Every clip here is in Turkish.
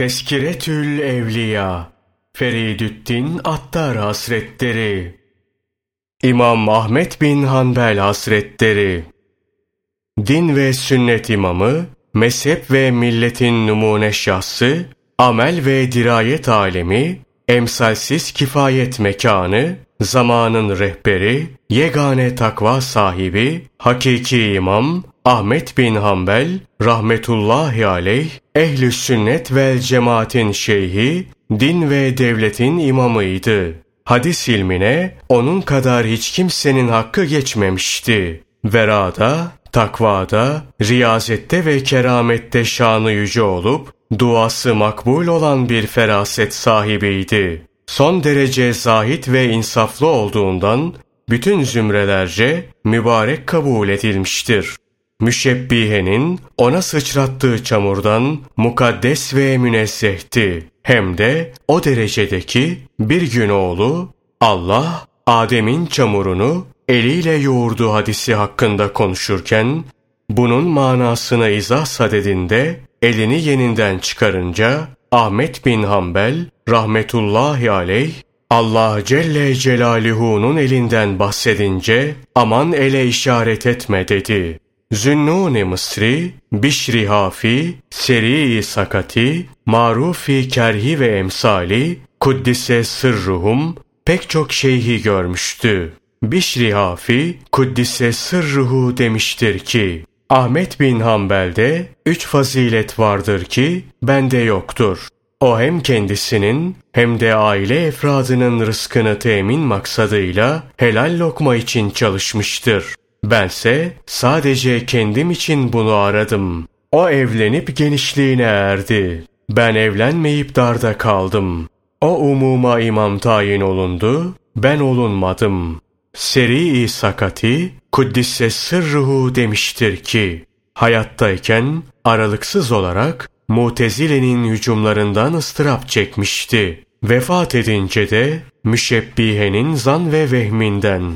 Teskiretül Evliya Feridüddin Attar Hasretleri İmam Ahmet bin Hanbel Hasretleri Din ve sünnet imamı, mezhep ve milletin numune şahsı, amel ve dirayet alemi, emsalsiz kifayet mekanı, zamanın rehberi, yegane takva sahibi, hakiki imam, Ahmet bin Hanbel rahmetullahi aleyh ehl sünnet vel cemaatin şeyhi, din ve devletin imamıydı. Hadis ilmine onun kadar hiç kimsenin hakkı geçmemişti. Verada, takvada, riyazette ve keramette şanı yüce olup, duası makbul olan bir feraset sahibiydi. Son derece zahit ve insaflı olduğundan, bütün zümrelerce mübarek kabul edilmiştir müşebbihenin ona sıçrattığı çamurdan mukaddes ve münezzehti. Hem de o derecedeki bir gün oğlu Allah Adem'in çamurunu eliyle yoğurdu hadisi hakkında konuşurken bunun manasını izah sadedinde elini yeninden çıkarınca Ahmet bin Hanbel rahmetullahi aleyh Allah Celle Celaluhu'nun elinden bahsedince aman ele işaret etme dedi. Zünnun-i Mısri, Bişri Hafi, Seri-i Sakati, Marufi Kerhi ve Emsali, Kuddise Sırruhum, pek çok şeyhi görmüştü. Bişri Hafi, Kuddise Sırruhu demiştir ki, Ahmet bin Hanbel'de üç fazilet vardır ki bende yoktur. O hem kendisinin hem de aile efradının rızkını temin maksadıyla helal lokma için çalışmıştır. Bense sadece kendim için bunu aradım. O evlenip genişliğine erdi. Ben evlenmeyip darda kaldım. O umuma imam tayin olundu, ben olunmadım. Seri-i Sakati, Kuddisse sırruhu demiştir ki, hayattayken aralıksız olarak Mutezile'nin hücumlarından ıstırap çekmişti. Vefat edince de müşebbihenin zan ve vehminden.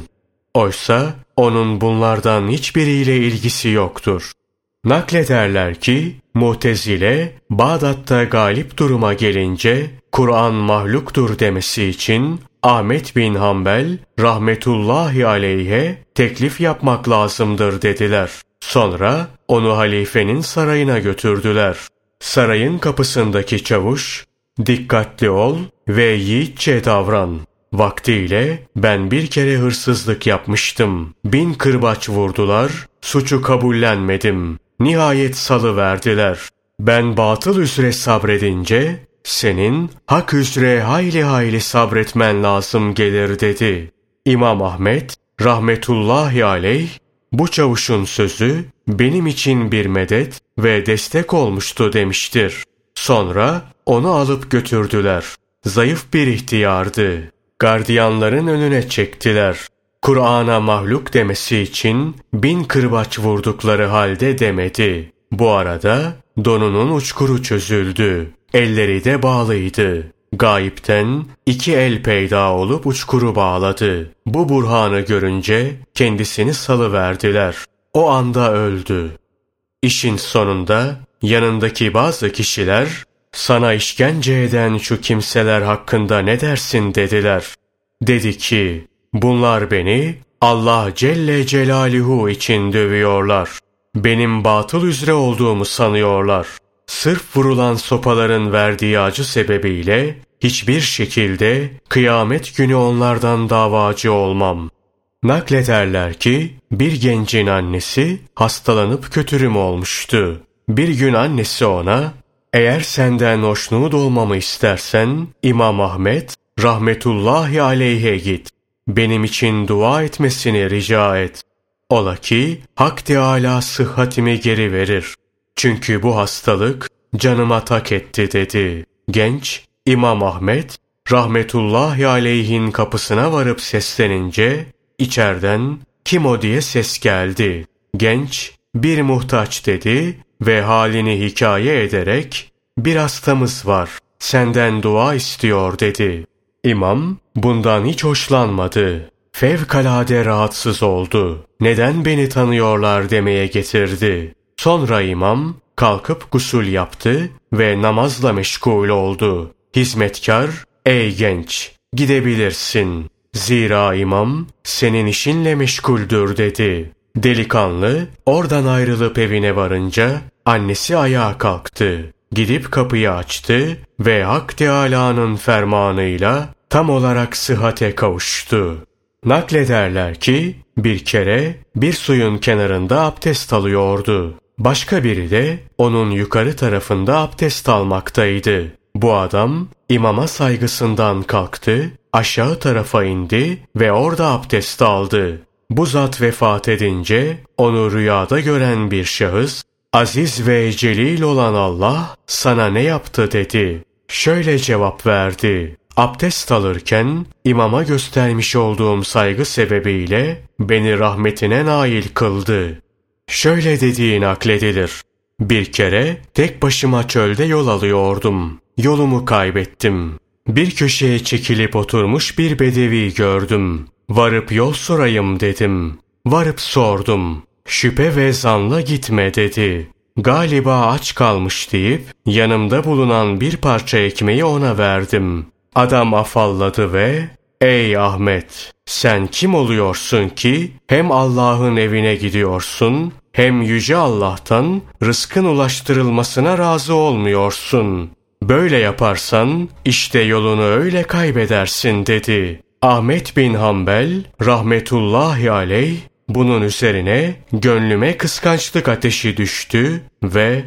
Oysa onun bunlardan hiçbiriyle ilgisi yoktur. Naklederler ki Mutezile Bağdat'ta galip duruma gelince Kur'an mahluktur demesi için Ahmet bin Hanbel rahmetullahi aleyhe teklif yapmak lazımdır dediler. Sonra onu halifenin sarayına götürdüler. Sarayın kapısındaki çavuş, dikkatli ol ve yiğitçe davran. Vaktiyle ben bir kere hırsızlık yapmıştım. Bin kırbaç vurdular, suçu kabullenmedim. Nihayet salı verdiler. Ben batıl üzere sabredince, senin hak üzere hayli hayli sabretmen lazım gelir dedi. İmam Ahmet, rahmetullahi aleyh, bu çavuşun sözü benim için bir medet ve destek olmuştu demiştir. Sonra onu alıp götürdüler. Zayıf bir ihtiyardı gardiyanların önüne çektiler. Kur'an'a mahluk demesi için bin kırbaç vurdukları halde demedi. Bu arada donunun uçkuru çözüldü. Elleri de bağlıydı. Gayipten iki el peyda olup uçkuru bağladı. Bu burhanı görünce kendisini salıverdiler. O anda öldü. İşin sonunda yanındaki bazı kişiler sana işkence eden şu kimseler hakkında ne dersin dediler. Dedi ki, bunlar beni Allah Celle Celaluhu için dövüyorlar. Benim batıl üzere olduğumu sanıyorlar. Sırf vurulan sopaların verdiği acı sebebiyle hiçbir şekilde kıyamet günü onlardan davacı olmam. Naklederler ki bir gencin annesi hastalanıp kötürüm olmuştu. Bir gün annesi ona eğer senden hoşnut olmamı istersen İmam Ahmet rahmetullahi aleyhe git. Benim için dua etmesini rica et. Ola ki Hak Teâlâ sıhhatimi geri verir. Çünkü bu hastalık canıma tak etti dedi. Genç İmam Ahmet rahmetullahi aleyhin kapısına varıp seslenince içerden kim o diye ses geldi. Genç bir muhtaç dedi ve halini hikaye ederek bir hastamız var senden dua istiyor dedi. İmam bundan hiç hoşlanmadı. Fevkalade rahatsız oldu. Neden beni tanıyorlar demeye getirdi. Sonra imam kalkıp gusül yaptı ve namazla meşgul oldu. Hizmetkar, ey genç gidebilirsin. Zira imam senin işinle meşguldür dedi. Delikanlı oradan ayrılıp evine varınca annesi ayağa kalktı. Gidip kapıyı açtı ve Hak Teâlâ'nın fermanıyla tam olarak sıhhate kavuştu. Naklederler ki bir kere bir suyun kenarında abdest alıyordu. Başka biri de onun yukarı tarafında abdest almaktaydı. Bu adam imama saygısından kalktı, aşağı tarafa indi ve orada abdest aldı. Bu zat vefat edince onu rüyada gören bir şahıs, aziz ve celil olan Allah sana ne yaptı dedi. Şöyle cevap verdi. Abdest alırken imama göstermiş olduğum saygı sebebiyle beni rahmetine nail kıldı. Şöyle dediği nakledilir. Bir kere tek başıma çölde yol alıyordum. Yolumu kaybettim. Bir köşeye çekilip oturmuş bir bedevi gördüm. Varıp yol sorayım dedim. Varıp sordum. Şüphe ve zanla gitme dedi. Galiba aç kalmış deyip yanımda bulunan bir parça ekmeği ona verdim. Adam afalladı ve Ey Ahmet sen kim oluyorsun ki hem Allah'ın evine gidiyorsun hem yüce Allah'tan rızkın ulaştırılmasına razı olmuyorsun. Böyle yaparsan işte yolunu öyle kaybedersin dedi. Ahmet bin Hanbel rahmetullahi aleyh bunun üzerine gönlüme kıskançlık ateşi düştü ve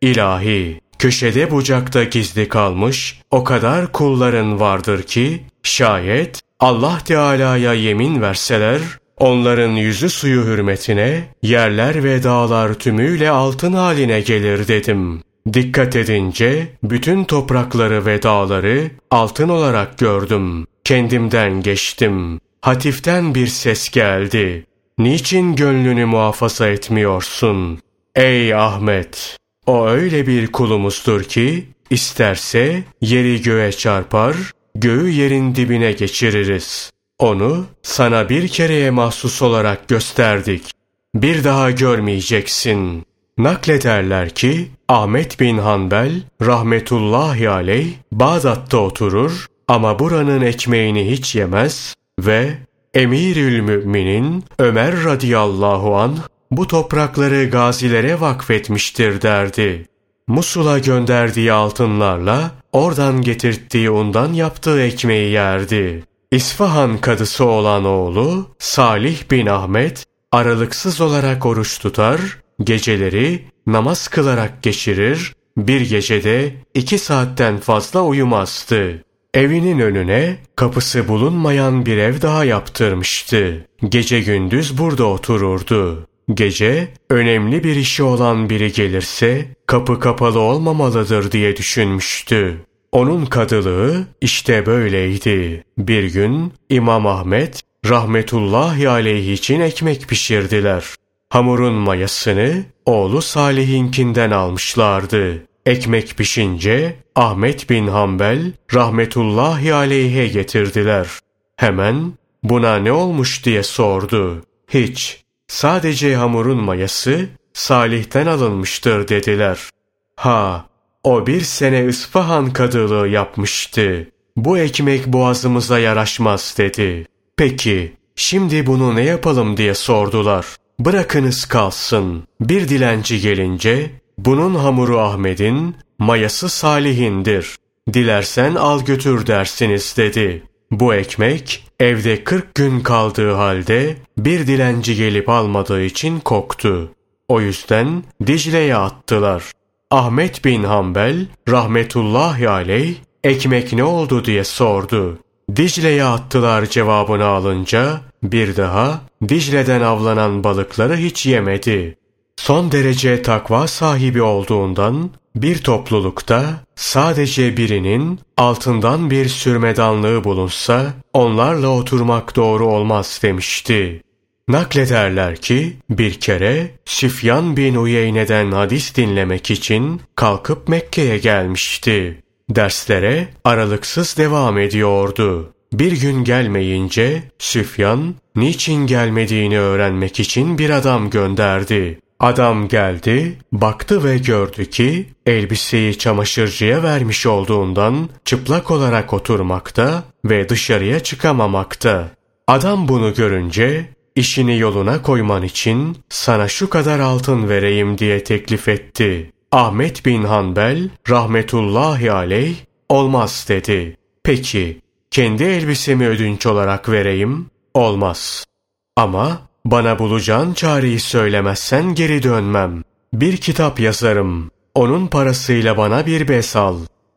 ilahi köşede bucakta gizli kalmış o kadar kulların vardır ki şayet Allah Teala'ya yemin verseler onların yüzü suyu hürmetine yerler ve dağlar tümüyle altın haline gelir dedim. Dikkat edince bütün toprakları ve dağları altın olarak gördüm. Kendimden geçtim. Hatiften bir ses geldi. Niçin gönlünü muhafaza etmiyorsun? Ey Ahmet! O öyle bir kulumuzdur ki, isterse yeri göğe çarpar, göğü yerin dibine geçiririz. Onu sana bir kereye mahsus olarak gösterdik. Bir daha görmeyeceksin. Naklederler ki Ahmet bin Hanbel rahmetullahi aleyh Bağdat'ta oturur ama buranın ekmeğini hiç yemez ve Emirül Müminin Ömer radıyallahu an bu toprakları gazilere vakfetmiştir derdi. Musul'a gönderdiği altınlarla oradan getirttiği undan yaptığı ekmeği yerdi. İsfahan kadısı olan oğlu Salih bin Ahmet aralıksız olarak oruç tutar, geceleri namaz kılarak geçirir, bir gecede iki saatten fazla uyumazdı. Evinin önüne kapısı bulunmayan bir ev daha yaptırmıştı. Gece gündüz burada otururdu. Gece önemli bir işi olan biri gelirse kapı kapalı olmamalıdır diye düşünmüştü. Onun kadılığı işte böyleydi. Bir gün İmam Ahmet rahmetullahi aleyhi için ekmek pişirdiler. Hamurun mayasını oğlu Salih'inkinden almışlardı. Ekmek pişince Ahmet bin Hanbel rahmetullahi aleyhe getirdiler. Hemen buna ne olmuş diye sordu. Hiç, sadece hamurun mayası Salih'ten alınmıştır dediler. Ha, o bir sene İsfahan kadılığı yapmıştı. Bu ekmek boğazımıza yaraşmaz dedi. Peki, şimdi bunu ne yapalım diye sordular. Bırakınız kalsın. Bir dilenci gelince, bunun hamuru Ahmet'in, mayası Salih'indir. Dilersen al götür dersiniz dedi. Bu ekmek evde kırk gün kaldığı halde bir dilenci gelip almadığı için koktu. O yüzden Dicle'ye attılar. Ahmet bin Hanbel rahmetullahi aleyh ekmek ne oldu diye sordu. Dicle'ye attılar cevabını alınca bir daha Dicle'den avlanan balıkları hiç yemedi. Son derece takva sahibi olduğundan bir toplulukta sadece birinin altından bir sürmedanlığı bulunsa onlarla oturmak doğru olmaz demişti. Naklederler ki bir kere Süfyan bin Uyeyne'den hadis dinlemek için kalkıp Mekke'ye gelmişti. Derslere aralıksız devam ediyordu. Bir gün gelmeyince Süfyan niçin gelmediğini öğrenmek için bir adam gönderdi. Adam geldi, baktı ve gördü ki elbiseyi çamaşırcıya vermiş olduğundan çıplak olarak oturmakta ve dışarıya çıkamamakta. Adam bunu görünce işini yoluna koyman için sana şu kadar altın vereyim diye teklif etti. Ahmet bin Hanbel rahmetullahi aleyh olmaz dedi. Peki kendi elbisemi ödünç olarak vereyim? Olmaz. Ama bana bulacağın çareyi söylemezsen geri dönmem. Bir kitap yazarım. Onun parasıyla bana bir bez al.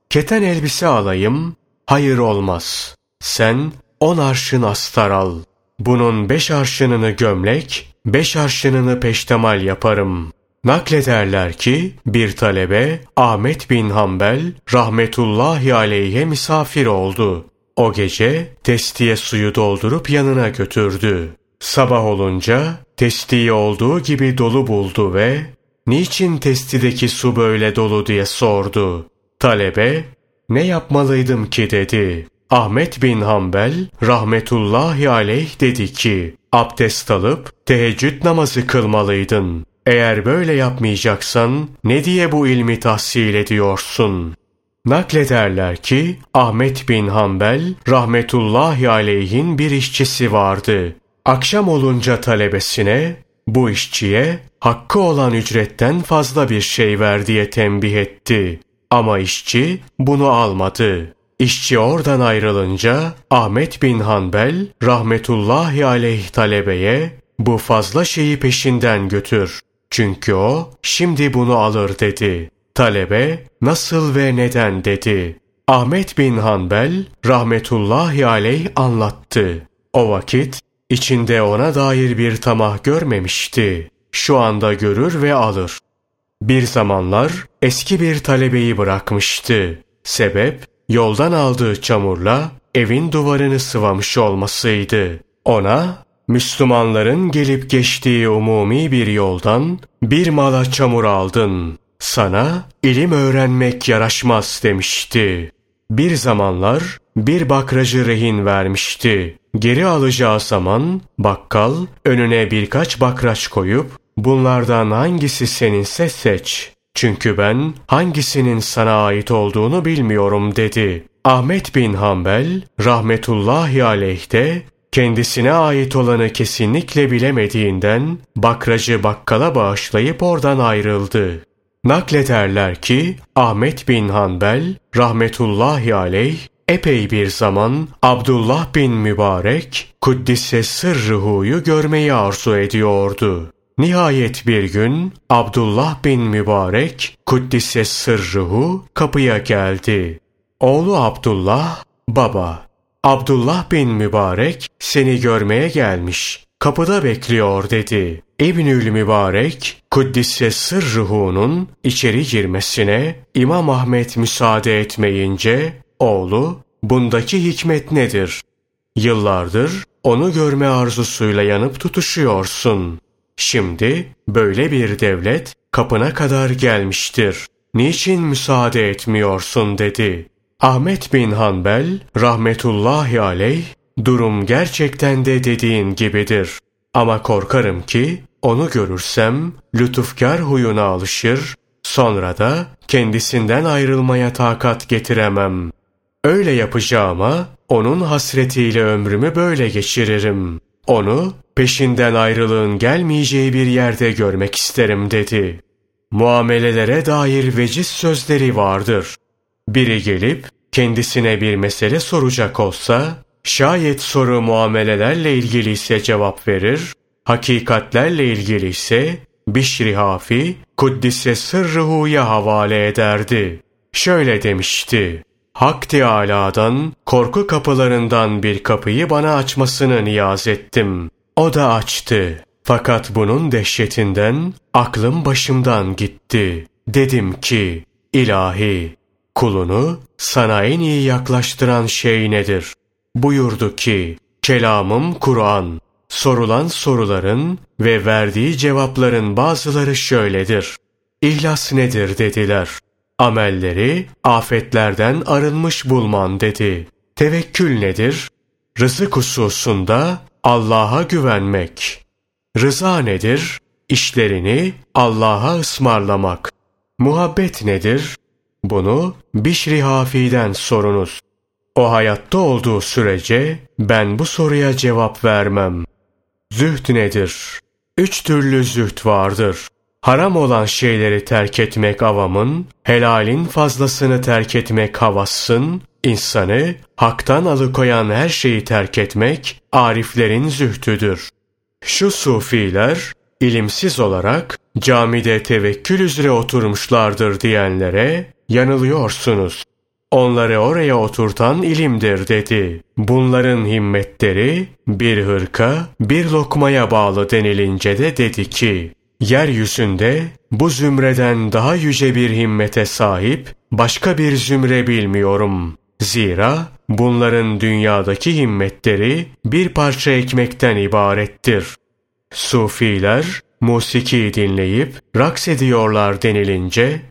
Keten elbise alayım. Hayır olmaz. Sen on arşın astar al. Bunun beş arşınını gömlek, beş arşınını peştemal yaparım. Naklederler ki bir talebe Ahmet bin Hanbel rahmetullahi aleyhe misafir oldu. O gece testiye suyu doldurup yanına götürdü. Sabah olunca testiyi olduğu gibi dolu buldu ve ''Niçin testideki su böyle dolu?'' diye sordu. Talebe ''Ne yapmalıydım ki?'' dedi. Ahmet bin Hanbel rahmetullahi aleyh dedi ki abdest alıp teheccüd namazı kılmalıydın. Eğer böyle yapmayacaksan ne diye bu ilmi tahsil ediyorsun? Naklederler ki Ahmet bin Hanbel rahmetullahi aleyhin bir işçisi vardı. Akşam olunca talebesine bu işçiye hakkı olan ücretten fazla bir şey ver diye tembih etti. Ama işçi bunu almadı. İşçi oradan ayrılınca Ahmet bin Hanbel rahmetullahi aleyh talebeye bu fazla şeyi peşinden götür. Çünkü o şimdi bunu alır dedi. Talebe nasıl ve neden dedi. Ahmet bin Hanbel rahmetullahi aleyh anlattı. O vakit içinde ona dair bir tamah görmemişti. Şu anda görür ve alır. Bir zamanlar eski bir talebeyi bırakmıştı. Sebep yoldan aldığı çamurla evin duvarını sıvamış olmasıydı. Ona Müslümanların gelip geçtiği umumi bir yoldan bir mala çamur aldın. Sana ilim öğrenmek yaraşmaz demişti. Bir zamanlar bir bakracı rehin vermişti. Geri alacağı zaman bakkal önüne birkaç bakraç koyup bunlardan hangisi seninse seç. Çünkü ben hangisinin sana ait olduğunu bilmiyorum dedi. Ahmet bin Hanbel rahmetullahi aleyh de kendisine ait olanı kesinlikle bilemediğinden bakracı bakkala bağışlayıp oradan ayrıldı. Naklederler ki Ahmet bin Hanbel rahmetullahi aleyh epey bir zaman Abdullah bin Mübarek Kuddise sırrıhuyu görmeyi arzu ediyordu. Nihayet bir gün Abdullah bin Mübarek Kuddise sırrıhu kapıya geldi. Oğlu Abdullah, baba, Abdullah bin Mübarek seni görmeye gelmiş. Kapıda bekliyor dedi. İbnül Mübarek Kuddise sırrıhu'nun içeri girmesine İmam Ahmet müsaade etmeyince oğlu bundaki hikmet nedir? Yıllardır onu görme arzusuyla yanıp tutuşuyorsun. Şimdi böyle bir devlet kapına kadar gelmiştir. Niçin müsaade etmiyorsun dedi. Ahmet bin Hanbel rahmetullahi aleyh durum gerçekten de dediğin gibidir. Ama korkarım ki onu görürsem lütufkar huyuna alışır, sonra da kendisinden ayrılmaya takat getiremem. Öyle yapacağıma onun hasretiyle ömrümü böyle geçiririm. Onu peşinden ayrılığın gelmeyeceği bir yerde görmek isterim dedi. Muamelelere dair veciz sözleri vardır. Biri gelip kendisine bir mesele soracak olsa, şayet soru muamelelerle ilgili ise cevap verir, hakikatlerle ilgili ise Bişri Hafi Kuddise Sırrıhu'ya havale ederdi. Şöyle demişti. Hak Teâlâ'dan korku kapılarından bir kapıyı bana açmasını niyaz ettim. O da açtı. Fakat bunun dehşetinden aklım başımdan gitti. Dedim ki, ilahi, kulunu sana en iyi yaklaştıran şey nedir? Buyurdu ki, kelamım Kur'an. Sorulan soruların ve verdiği cevapların bazıları şöyledir. İhlas nedir dediler. Amelleri afetlerden arınmış bulman dedi. Tevekkül nedir? Rızık hususunda Allah'a güvenmek. Rıza nedir? işlerini Allah'a ısmarlamak. Muhabbet nedir? Bunu Bişri Hafi'den sorunuz. O hayatta olduğu sürece ben bu soruya cevap vermem. Zühd nedir? Üç türlü zühd vardır. Haram olan şeyleri terk etmek avamın, helalin fazlasını terk etmek havassın, insanı haktan alıkoyan her şeyi terk etmek ariflerin zühtüdür. Şu sufiler ilimsiz olarak camide tevekkül üzere oturmuşlardır diyenlere yanılıyorsunuz. Onları oraya oturtan ilimdir dedi. Bunların himmetleri bir hırka, bir lokmaya bağlı denilince de dedi ki, yeryüzünde bu zümreden daha yüce bir himmete sahip başka bir zümre bilmiyorum. Zira bunların dünyadaki himmetleri bir parça ekmekten ibarettir. Sufiler musiki dinleyip raks ediyorlar denilince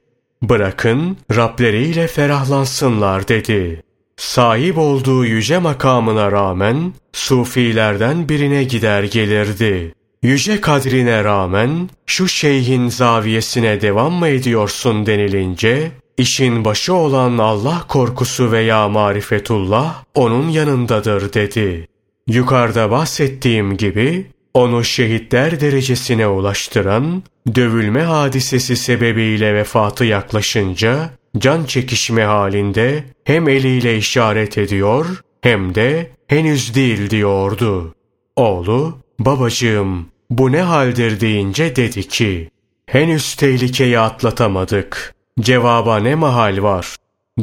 bırakın Rableriyle ferahlansınlar dedi. Sahip olduğu yüce makamına rağmen sufilerden birine gider gelirdi. Yüce kadrine rağmen şu şeyhin zaviyesine devam mı ediyorsun denilince işin başı olan Allah korkusu veya marifetullah onun yanındadır dedi. Yukarıda bahsettiğim gibi onu şehitler derecesine ulaştıran, dövülme hadisesi sebebiyle vefatı yaklaşınca, can çekişme halinde hem eliyle işaret ediyor, hem de henüz değil diyordu. Oğlu, babacığım bu ne haldir deyince dedi ki, henüz tehlikeyi atlatamadık. Cevaba ne mahal var?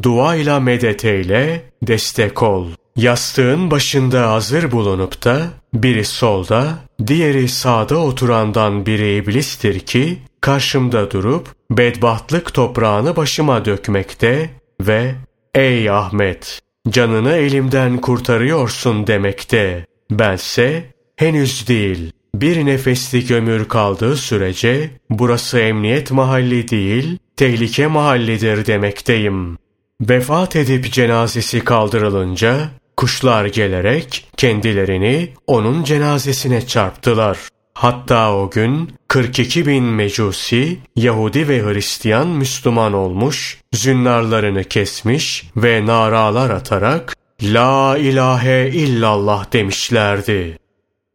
Duayla medet eyle, destek ol. Yastığın başında hazır bulunup da biri solda, diğeri sağda oturandan biri iblistir ki karşımda durup bedbahtlık toprağını başıma dökmekte ve ''Ey Ahmet, canını elimden kurtarıyorsun.'' demekte. Bense henüz değil. Bir nefeslik ömür kaldığı sürece burası emniyet mahalli değil, tehlike mahallidir demekteyim. Vefat edip cenazesi kaldırılınca Kuşlar gelerek kendilerini onun cenazesine çarptılar. Hatta o gün 42 bin mecusi, Yahudi ve Hristiyan Müslüman olmuş, zünnarlarını kesmiş ve naralar atarak La ilahe illallah demişlerdi.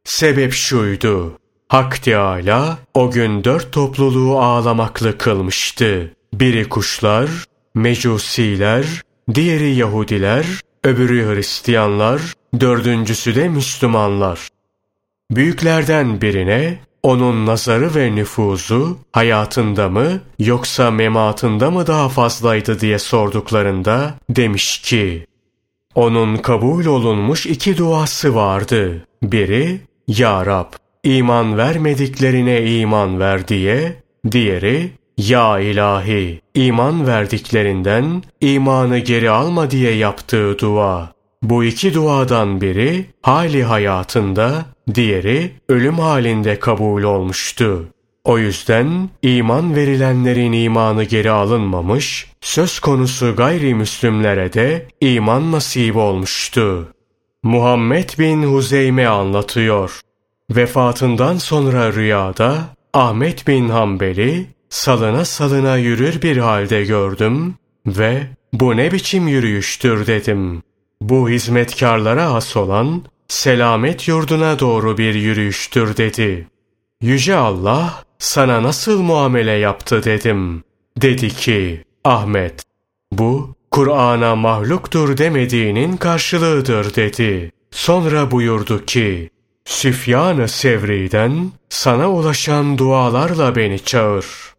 Sebep şuydu. Hak Teâlâ o gün dört topluluğu ağlamaklı kılmıştı. Biri kuşlar, mecusiler, diğeri Yahudiler, öbürü Hristiyanlar, dördüncüsü de Müslümanlar. Büyüklerden birine onun nazarı ve nüfuzu hayatında mı yoksa mematında mı daha fazlaydı diye sorduklarında demiş ki, onun kabul olunmuş iki duası vardı. Biri, Ya Rab, iman vermediklerine iman ver diye, diğeri, ya ilahi, iman verdiklerinden imanı geri alma diye yaptığı dua. Bu iki duadan biri hali hayatında, diğeri ölüm halinde kabul olmuştu. O yüzden iman verilenlerin imanı geri alınmamış, söz konusu gayrimüslimlere de iman nasip olmuştu. Muhammed bin Huzeyme anlatıyor. Vefatından sonra rüyada Ahmet bin Hanbeli salına salına yürür bir halde gördüm ve bu ne biçim yürüyüştür dedim. Bu hizmetkarlara has olan selamet yurduna doğru bir yürüyüştür dedi. Yüce Allah sana nasıl muamele yaptı dedim. Dedi ki Ahmet bu Kur'an'a mahluktur demediğinin karşılığıdır dedi. Sonra buyurdu ki Süfyan-ı Sevri'den sana ulaşan dualarla beni çağır.